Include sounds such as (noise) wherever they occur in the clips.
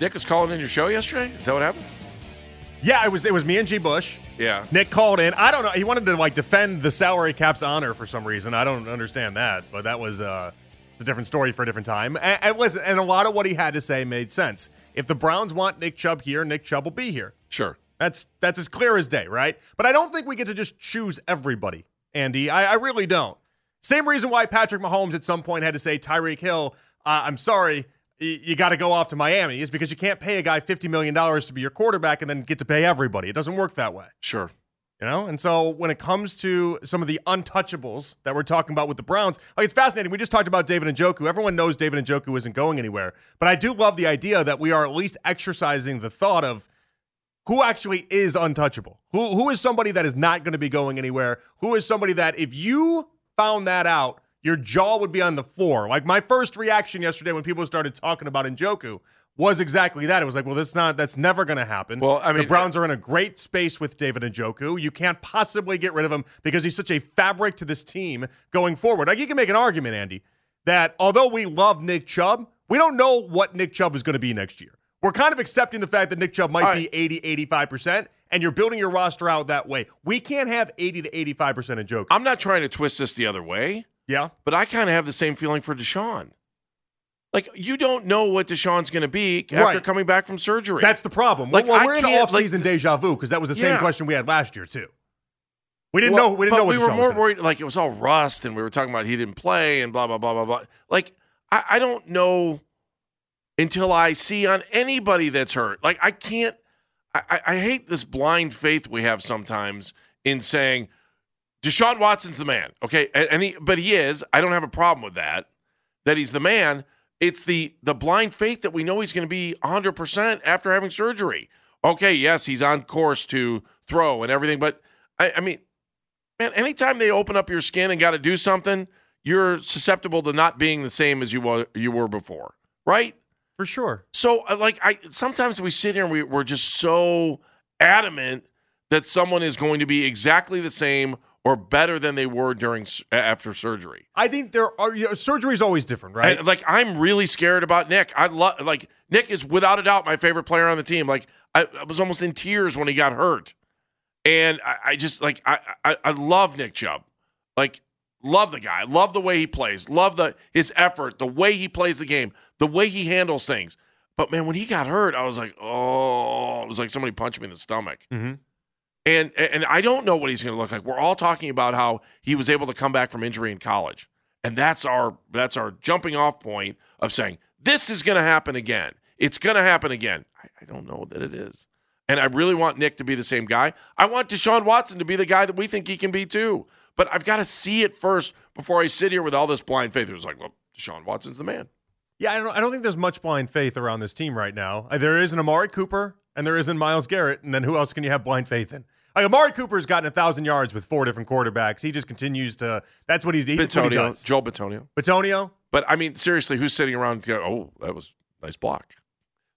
Nick was calling in your show yesterday. Is that what happened? Yeah, it was it was me and G. Bush. Yeah. Nick called in. I don't know. He wanted to like defend the salary cap's honor for some reason. I don't understand that, but that was uh, it's a different story for a different time. And, and listen, and a lot of what he had to say made sense. If the Browns want Nick Chubb here, Nick Chubb will be here. Sure. That's that's as clear as day, right? But I don't think we get to just choose everybody, Andy. I, I really don't. Same reason why Patrick Mahomes at some point had to say Tyreek Hill. Uh, I'm sorry, you got to go off to Miami is because you can't pay a guy fifty million dollars to be your quarterback and then get to pay everybody. It doesn't work that way. Sure. You know, and so when it comes to some of the untouchables that we're talking about with the Browns, like it's fascinating. We just talked about David and Njoku. Everyone knows David and Njoku isn't going anywhere, but I do love the idea that we are at least exercising the thought of who actually is untouchable. Who who is somebody that is not going to be going anywhere? Who is somebody that if you found that out, your jaw would be on the floor. Like my first reaction yesterday when people started talking about Njoku was exactly that. It was like, well, that's not that's never going to happen. Well, I mean- the Browns are in a great space with David Njoku. You can't possibly get rid of him because he's such a fabric to this team going forward. Like you can make an argument, Andy, that although we love Nick Chubb, we don't know what Nick Chubb is going to be next year. We're kind of accepting the fact that Nick Chubb might All be 80, 85%, and you're building your roster out that way. We can't have 80 to 85% of Joker. I'm not trying to twist this the other way, yeah. but I kind of have the same feeling for Deshaun. Like you don't know what Deshaun's going to be after Right. coming back from surgery. That's the problem. Like, well, we're in off-season like- deja vu because that was the same Yeah. question we had last year, too. We didn't Well, know. We didn't know what we were Deshaun more worried. Like it was all rust, and we were talking about he didn't play, and blah blah blah blah blah. Like I, I don't know until I see on anybody that's hurt. Like I can't. I- I hate this blind faith we have sometimes in saying Deshaun Watson's the man. Okay, and, and he, but he is. I don't have a problem with that. That he's the man. It's the the blind faith that we know he's going to be 100 percent after having surgery. Okay, yes, he's on course to throw and everything, but I, I mean, man, anytime they open up your skin and got to do something, you're susceptible to not being the same as you were you were before, right? For sure. So, uh, like, I sometimes we sit here and we, we're just so adamant that someone is going to be exactly the same or better than they were during after surgery. I think there are you know, surgery is always different, right? And, like, I'm really scared about Nick. I love like Nick is without a doubt my favorite player on the team. Like, I, I was almost in tears when he got hurt, and I, I just like I, I I love Nick Chubb. Like, love the guy. Love the way he plays. Love the his effort, the way he plays the game, the way he handles things. But man, when he got hurt, I was like, oh, it was like somebody punched me in the stomach. Mhm. And and I don't know what he's going to look like. We're all talking about how he was able to come back from injury in college, and that's our that's our jumping off point of saying this is going to happen again. It's going to happen again. I, I don't know that it is, and I really want Nick to be the same guy. I want Deshaun Watson to be the guy that we think he can be too. But I've got to see it first before I sit here with all this blind faith. It was like, well, Deshaun Watson's the man. Yeah, I don't, I don't think there's much blind faith around this team right now. Uh, There is an Amari Cooper and there is an Myles Garrett, and then who else can you have blind faith in? Like Amari Cooper's gotten a thousand yards with four different quarterbacks. He just continues to. That's what he's. That's what he Bitonio, does. Joel Bitonio. Bitonio, But I mean, seriously, who's sitting around? Oh, that was nice block.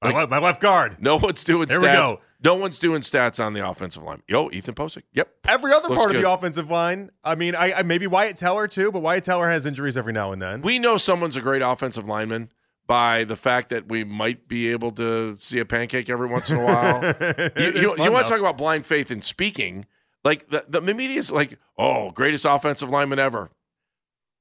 my, le- my left guard. No one's doing There stats. we go. No one's doing stats on the offensive line. Yo, Ethan Pocic. Yep. Every other Looks part of the offensive line. I mean, I, I maybe Wyatt Teller too, but Wyatt Teller has injuries every now and then. We know someone's a great offensive lineman by the fact that we might be able to see a pancake every once in a while. (laughs) you It's fun, want to talk about blind faith in speaking? Like the, the media is like, oh, greatest offensive lineman ever.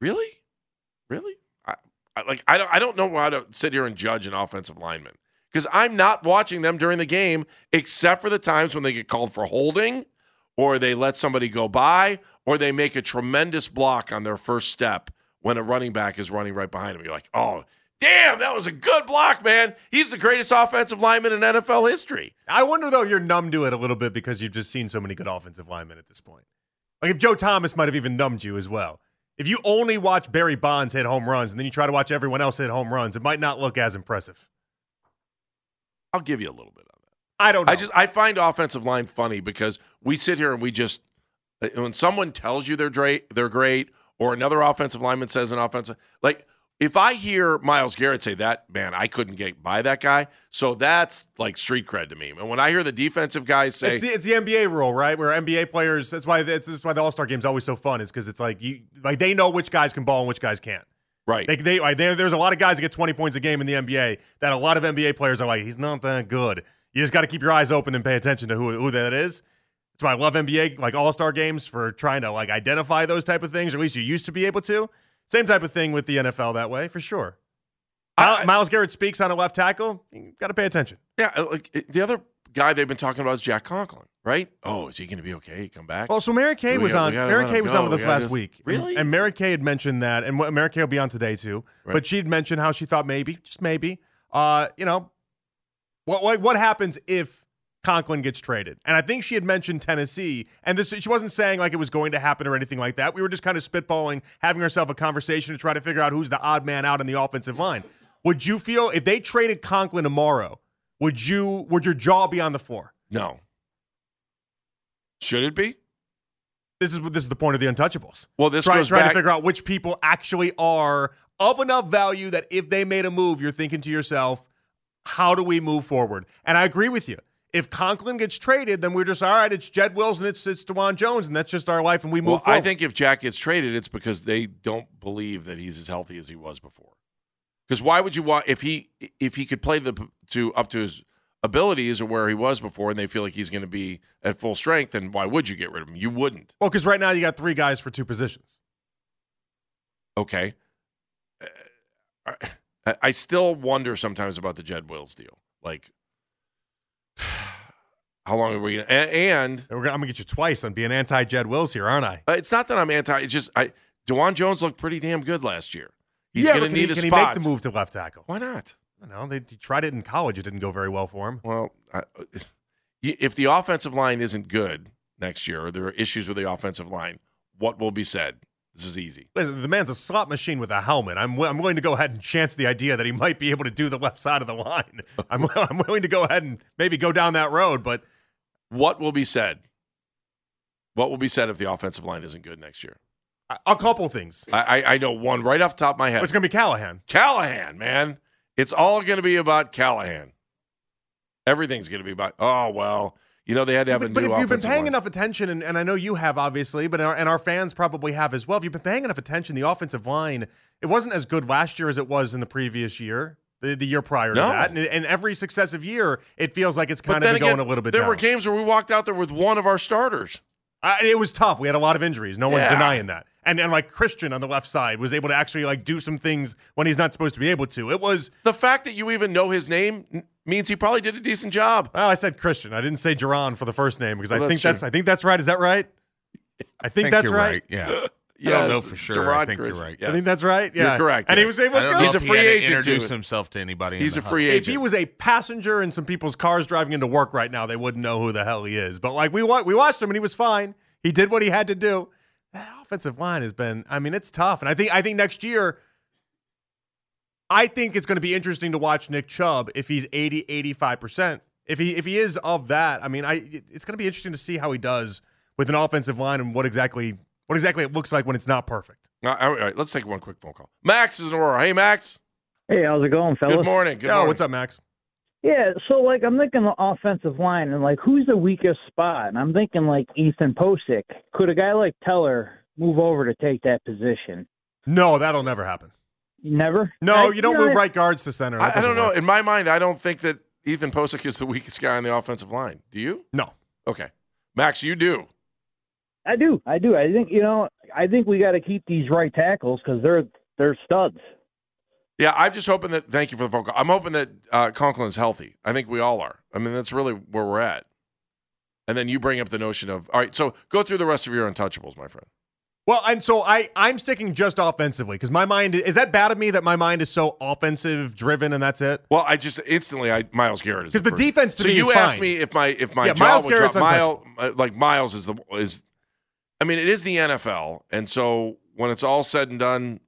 Really, really? I, I like I don't I don't know how to sit here and judge an offensive lineman because I'm not watching them during the game except for the times when they get called for holding or they let somebody go by or they make a tremendous block on their first step when a running back is running right behind them. You're like, oh. Damn, that was a good block, man. He's the greatest offensive lineman in NFL history. I wonder though, you're numb to it a little bit because you've just seen so many good offensive linemen at this point. Like if Joe Thomas might have even numbed you as well. If you only watch Barry Bonds hit home runs and then you try to watch everyone else hit home runs, it might not look as impressive. I'll give you a little bit of that. I don't know. I just I find offensive line funny because we sit here and we just uh, when someone tells you they're great, they're great, or another offensive lineman says an offensive like if I hear Myles Garrett say that, man, I couldn't get by that guy. So that's like street cred to me. And when I hear the defensive guys say, it's the, it's the NBA rule, right? Where NBA players, that's why that's, that's why the All Star game's always so fun, is because it's like you like they know which guys can ball and which guys can't. Right. They, they, like, there's a lot of guys that get 20 points a game in the NBA that a lot of NBA players are like, he's not that good. You just got to keep your eyes open and pay attention to who, who that is. That's why I love NBA, like All Star games, for trying to like identify those type of things, or at least you used to be able to. Same type of thing with the NFL that way, for sure. I- Myles, Garrett speaks on a left tackle. You got to pay attention. Yeah, uh, like the other guy they've been talking about is Jack Conklin, right? Oh, is he going to be okay? Come back? Well, so Mary Kay We was got- on. we Mary Kay was go. on with us gotta last just- week. Really? And Mary Kay had mentioned that, and what- Mary Kay will be on today too. Right. But she'd mentioned how she thought maybe, just maybe, uh, you know, what what what happens if Conklin gets traded? And I think she had mentioned Tennessee, and this she wasn't saying like it was going to happen or anything like that. We were just kind of spitballing, having ourselves a conversation to try to figure out who's the odd man out in the offensive line. Would you feel if they traded Conklin tomorrow? Would you would your jaw be on the floor? no. Should it be? This is what this is the point of the Untouchables. Well, this goes trying back. to figure out which people actually are of enough value that if they made a move, you're thinking to yourself, how do we move forward? And I agree with you. If Conklin gets traded, then we're just all right. It's Jed Wills and it's it's Dawand Jones, and that's just our life, and we move well, forward. I think if Jack gets traded, it's because they don't believe that he's as healthy as he was before. Because why would you want if he if he could play the to up to his abilities or where he was before, and they feel like he's going to be at full strength, then why would you get rid of him? You wouldn't. well, because right now you got three guys for two positions. Okay. Uh, I- I still wonder sometimes about the Jed Wills deal. Like, how long are we going to? And And we're gonna, I'm gonna get you twice on being anti Jed Wills here, aren't I? uh, it's not that I'm anti. It's just I. Dawand Jones looked pretty damn good last year. He's yeah, gonna can he- need a can spot. he make the move to left tackle? Why not? I don't know. They tried it in college. It didn't go very well for him. Well, I, if the offensive line isn't good next year, or there are issues with the offensive line, what will be said? This is easy. Listen, the man's a slot machine with a helmet. I'm, wi- I'm willing to go ahead and chance the idea that he might be able to do the left side of the line. (laughs) I'm, I'm willing to go ahead and maybe go down that road, but What will be said? What will be said if the offensive line isn't good next year? a, a couple things. I, I, I know one right off the top of my head. It's going to be Callahan. Callahan, man. It's all going to be about Callahan. Everything's going to be about. Oh well, you know they had to have a But, but new if you've been paying line. enough attention, and, and I know you have obviously, but our, and our fans probably have as well. If you've been paying enough attention, the offensive line it wasn't as good last year as it was in the previous year, the, the year prior to that, and, and every successive year it feels like it's kind of going again, a little bit. There down. were games where we walked out there with one of our starters. Uh, it was tough. We had a lot of injuries. No one's Yeah. denying that. And and like Christian on the left side was able to actually like do some things when he's not supposed to be able to. It was The fact that you even know his name means he probably did a decent job. well, I said Christian. I didn't say Geron for the first name because Well, I that's think that's true. I think that's right. Is that right? I think, think that's you're right. Yeah. (laughs) Yes, don't know for sure. I Gerard think you're right. Yes. I think that's right. You're Yeah, correct, And he was able to go. He's if a he free had agent, Introduce too. himself to anybody. in He's the a free huddle. If he was a passenger in some people's cars driving into work right now, they wouldn't know who the hell he is. But like we wa- we watched him and he was fine. He did what he had to do. That offensive line has been. I mean, it's tough. And I think I think next year. I think it's going to be interesting to watch Nick Chubb if he's 80, 85%. If he if he is of that, I mean, I it's going to be interesting to see how he does with an offensive line and what exactly what exactly it looks like when it's not perfect. All right, all right, let's take one quick phone call. Max is in Aurora. Hey, Max. Hey, how's it going, fellas? Good morning. Good Yo, morning. what's up, Max? Yeah, so like I'm thinking the offensive line and like who's the weakest spot? And I'm thinking like Ethan Pocic. Could a guy like Teller move over to take that position? No, that'll never happen. Never. No, I- you don't know, move right guards to center. I, I don't doesn't know. work. In my mind, I don't think that Ethan Pocic is the weakest guy on the offensive line. Do you? No. Okay. Max, you do. I do. I do. I think you know. I think we got to keep these right tackles because they're they're studs. Yeah, I'm just hoping that. Thank you for the phone call. I'm hoping that uh, Conklin's healthy. I think we all are. I mean, that's really where we're at. And then you bring up the notion of all right. So go through the rest of your untouchables, my friend. Well, and so I I'm sticking just offensively because my mind is that bad of me that my mind is so offensive driven and that's it. Well, I just instantly, I Myles Garrett is Because the first. defense to So me you asked fine. me if my if my Yeah, would Garrett's drop. Myles, uh, like Myles is the is. I mean, it is the NFL, and so when it's all said and done,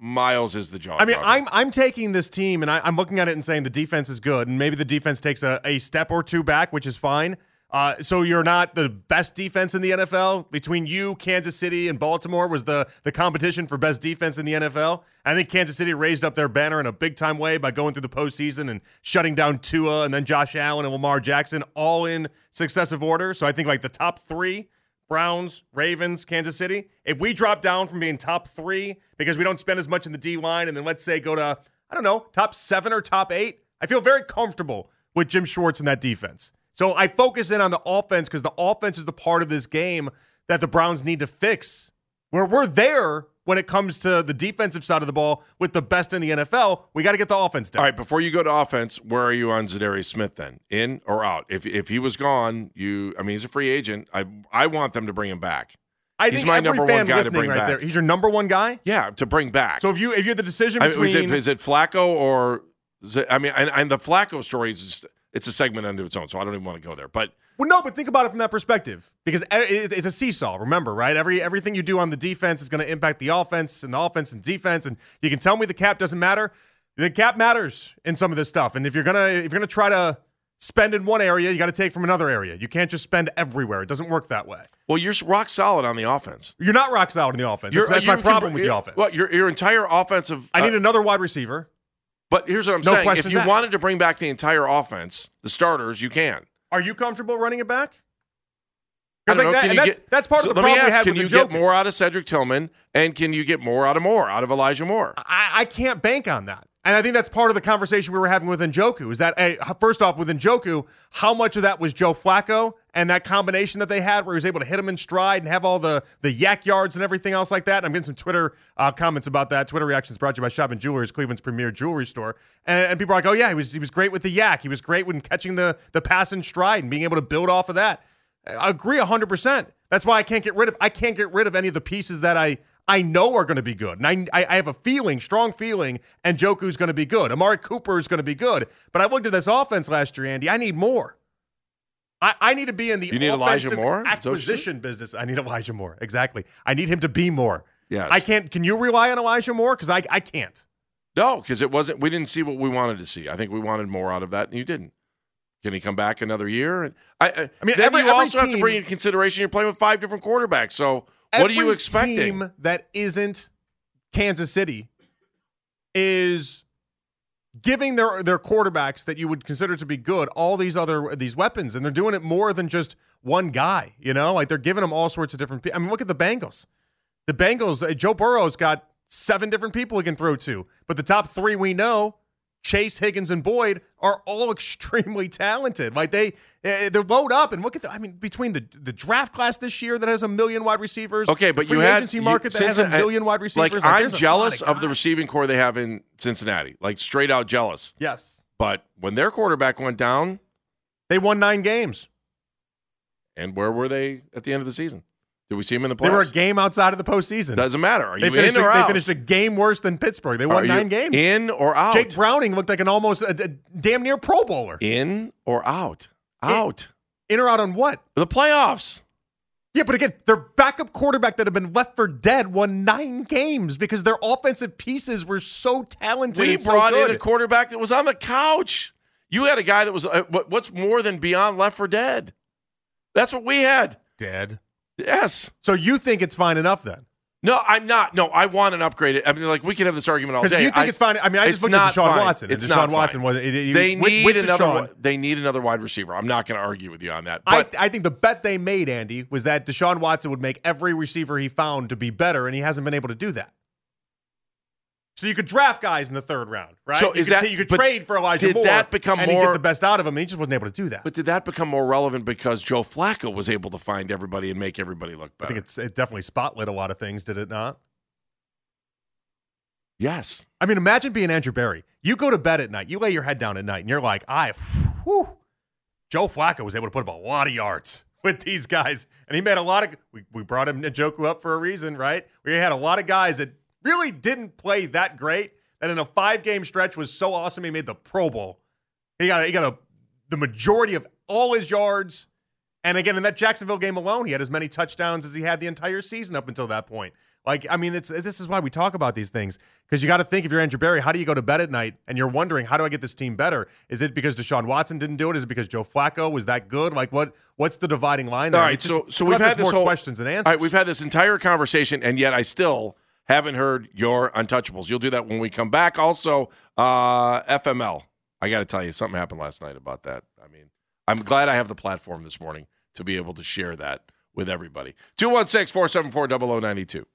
Myles is the jaw. I mean, dropper. I'm I'm taking this team and I, I'm looking at it and saying the defense is good, and maybe the defense takes a, a step or two back, which is fine. Uh, so you're not the best defense in the NFL. Between you, Kansas City, and Baltimore was the the competition for best defense in the NFL. I think Kansas City raised up their banner in a big time way by going through the postseason and shutting down Tua and then Josh Allen and Lamar Jackson all in successive order. So I think like the top three Browns, Ravens, Kansas City. If we drop down from being top three because we don't spend as much in the D line, and then let's say go to, I don't know, top seven or top eight, I feel very comfortable with Jim Schwartz in that defense. So I focus in on the offense because the offense is the part of this game that the Browns need to fix. Where we're there when it comes to the defensive side of the ball with the best in the NFL, we got to get the offense down. All right, before you go to offense, where are you on Za'Darius Smith then? In or out? If if he was gone, you I mean he's a free agent. I I want them to bring him back. I He's think my every number fan one guy to listening bring right back. there. He's your number one guy. Yeah, to bring back. So if you if you had the decision I mean, between is it is it Flacco or is it- I mean, and, and the Flacco story is just, it's a segment unto its own, so I don't even want to go there. But Well, no, but think about it from that perspective because it's a seesaw. Remember, right? Every everything you do on the defense is going to impact the offense and the offense and defense. And you can tell me the cap doesn't matter. The cap matters in some of this stuff. And if you're gonna if you're gonna try to spend in one area, you got to take from another area. You can't just spend everywhere. It doesn't work that way. well, you're rock solid on the offense. You're not rock solid in the offense. That's, that's you're- my problem with the offense. Well, your your entire offensive. I need uh, another wide receiver. But here's what I'm No saying: if you asked. wanted to bring back the entire offense, the starters, you can. Are you comfortable running it back? I 'Cause don't like know, that- and that's, get- that's part So of the let me problem we ask: had Can you get more out of Cedric Tillman, and can you get more out of Moore, out of Elijah Moore? I, I can't bank on that. And I think that's part of the conversation we were having with Njoku is that, hey, first off, with Njoku, how much of that was Joe Flacco and that combination that they had where he was able to hit him in stride and have all the, the YAC yards and everything else like that? I'm getting some Twitter uh, comments about that. Twitter reactions brought to you by Shop and Jewelers, Cleveland's premier jewelry store. And, and people are like, oh, yeah, he was, he was great with the YAC. He was great when catching the, the pass in stride and being able to build off of that. I agree 100%. That's why I can't get rid of I can't get rid of any of the pieces that I I know are going to be good. And I, I I have a feeling, strong feeling, Njoku's going to be good. Amari Cooper is going to be good. But I looked at this offense last year, Andy. I need more. I, I need to be in the You need Elijah Moore? Is that what you're acquisition business. I need Elijah Moore. Exactly. I need him to be more. Yes. I can't. Can you rely on Elijah Moore? Because I I can't. No, because it wasn't. We didn't see what we wanted to see. I think we wanted more out of that, and you didn't. Can he come back another year? And I, I, I mean, every- you every also have to bring in consideration you're playing with five different quarterbacks. So what are you expecting? Team that isn't Kansas City is giving their their quarterbacks that you would consider to be good all these other these weapons, and they're doing it more than just one guy. You know, like they're giving them all sorts of different. pe- I mean, look at the Bengals. The Bengals. uh, Joe Burrow's got seven different people he can throw to, but the top three we know. Chase, Higgins, and Boyd are all (laughs) extremely talented. Like they, eh, they're load up and look at the. I mean, between the the draft class this year that has a million wide receivers, Okay, the but you had agency you- market that has a million wide receivers. Like, like, I'm jealous lot of the receiving corps they have in Cincinnati. Like straight out jealous. Yes, But when their quarterback went down, they won nine games. and where were they at the end of the season? Did we see them in the playoffs? They were a game outside of the postseason. Doesn't matter. Are they you finished. in a, or they finished a game worse than Pittsburgh. They won nine games. In or out? Jake Browning looked like an almost a, a damn near Pro Bowler. In or out? Out. In or out on what? the playoffs. Yeah, but again, their backup quarterback that had been left for dead won nine games because their offensive pieces were so talented. We and so brought in a quarterback that was on the couch. You had a guy that was uh, what's more than beyond left for dead. That's what we had. dead. Yes. So you think it's fine enough then? No, I'm not. No, I want an upgrade. I mean, like we could have this argument all day. you think I- it's fine. I mean, I just looked at Deshaun fine. Watson. It's Deshaun not Watson fine. was. It, it, They need with another. Deshaun, They need another wide receiver. I'm not going to argue with you on that. I, But I think the bet they made, Andy, was that Deshaun Watson would make every receiver he found to be better, and he hasn't been able to do that. So you could draft guys in the third round, right? So you is could, that- you could trade for Elijah did Moore, that become and more- get the best out of him, and he just wasn't able to do that. but did that become more relevant because Joe Flacco was able to find everybody and make everybody look better? I think it's it definitely spotlit a lot of things, did it not? yes. I mean, imagine being Andrew Berry. You go to bed at night, you lay your head down at night, and you're like, I, whew, Joe Flacco was able to put up a lot of yards (laughs) with these guys. And he made a lot of, we, we brought him Njoku up for a reason, right? We had a lot of guys that really didn't play that great, that in a five game stretch was so awesome, he made the Pro Bowl. He got, a, he got a, the majority of all his yards. And again, in that Jacksonville game alone, he had as many touchdowns as he had the entire season up until that point. Like, I mean, it's this is why we talk about these things because you got to think if you're Andrew Berry, how do you go to bed at night and you're wondering how do I get this team better? Is it because Deshaun Watson didn't do it? Is it because Joe Flacco was that good? Like, what what's the dividing line there? All right, It's so just- so we've had this more whole questions and answers. All right, we've had this entire conversation, and yet I still haven't heard your untouchables. You'll do that when we come back. Also, uh, FML. I got to tell you, something happened last night about that. I mean, I'm glad I have the platform this morning to be able to share that with everybody. 216 474 0092.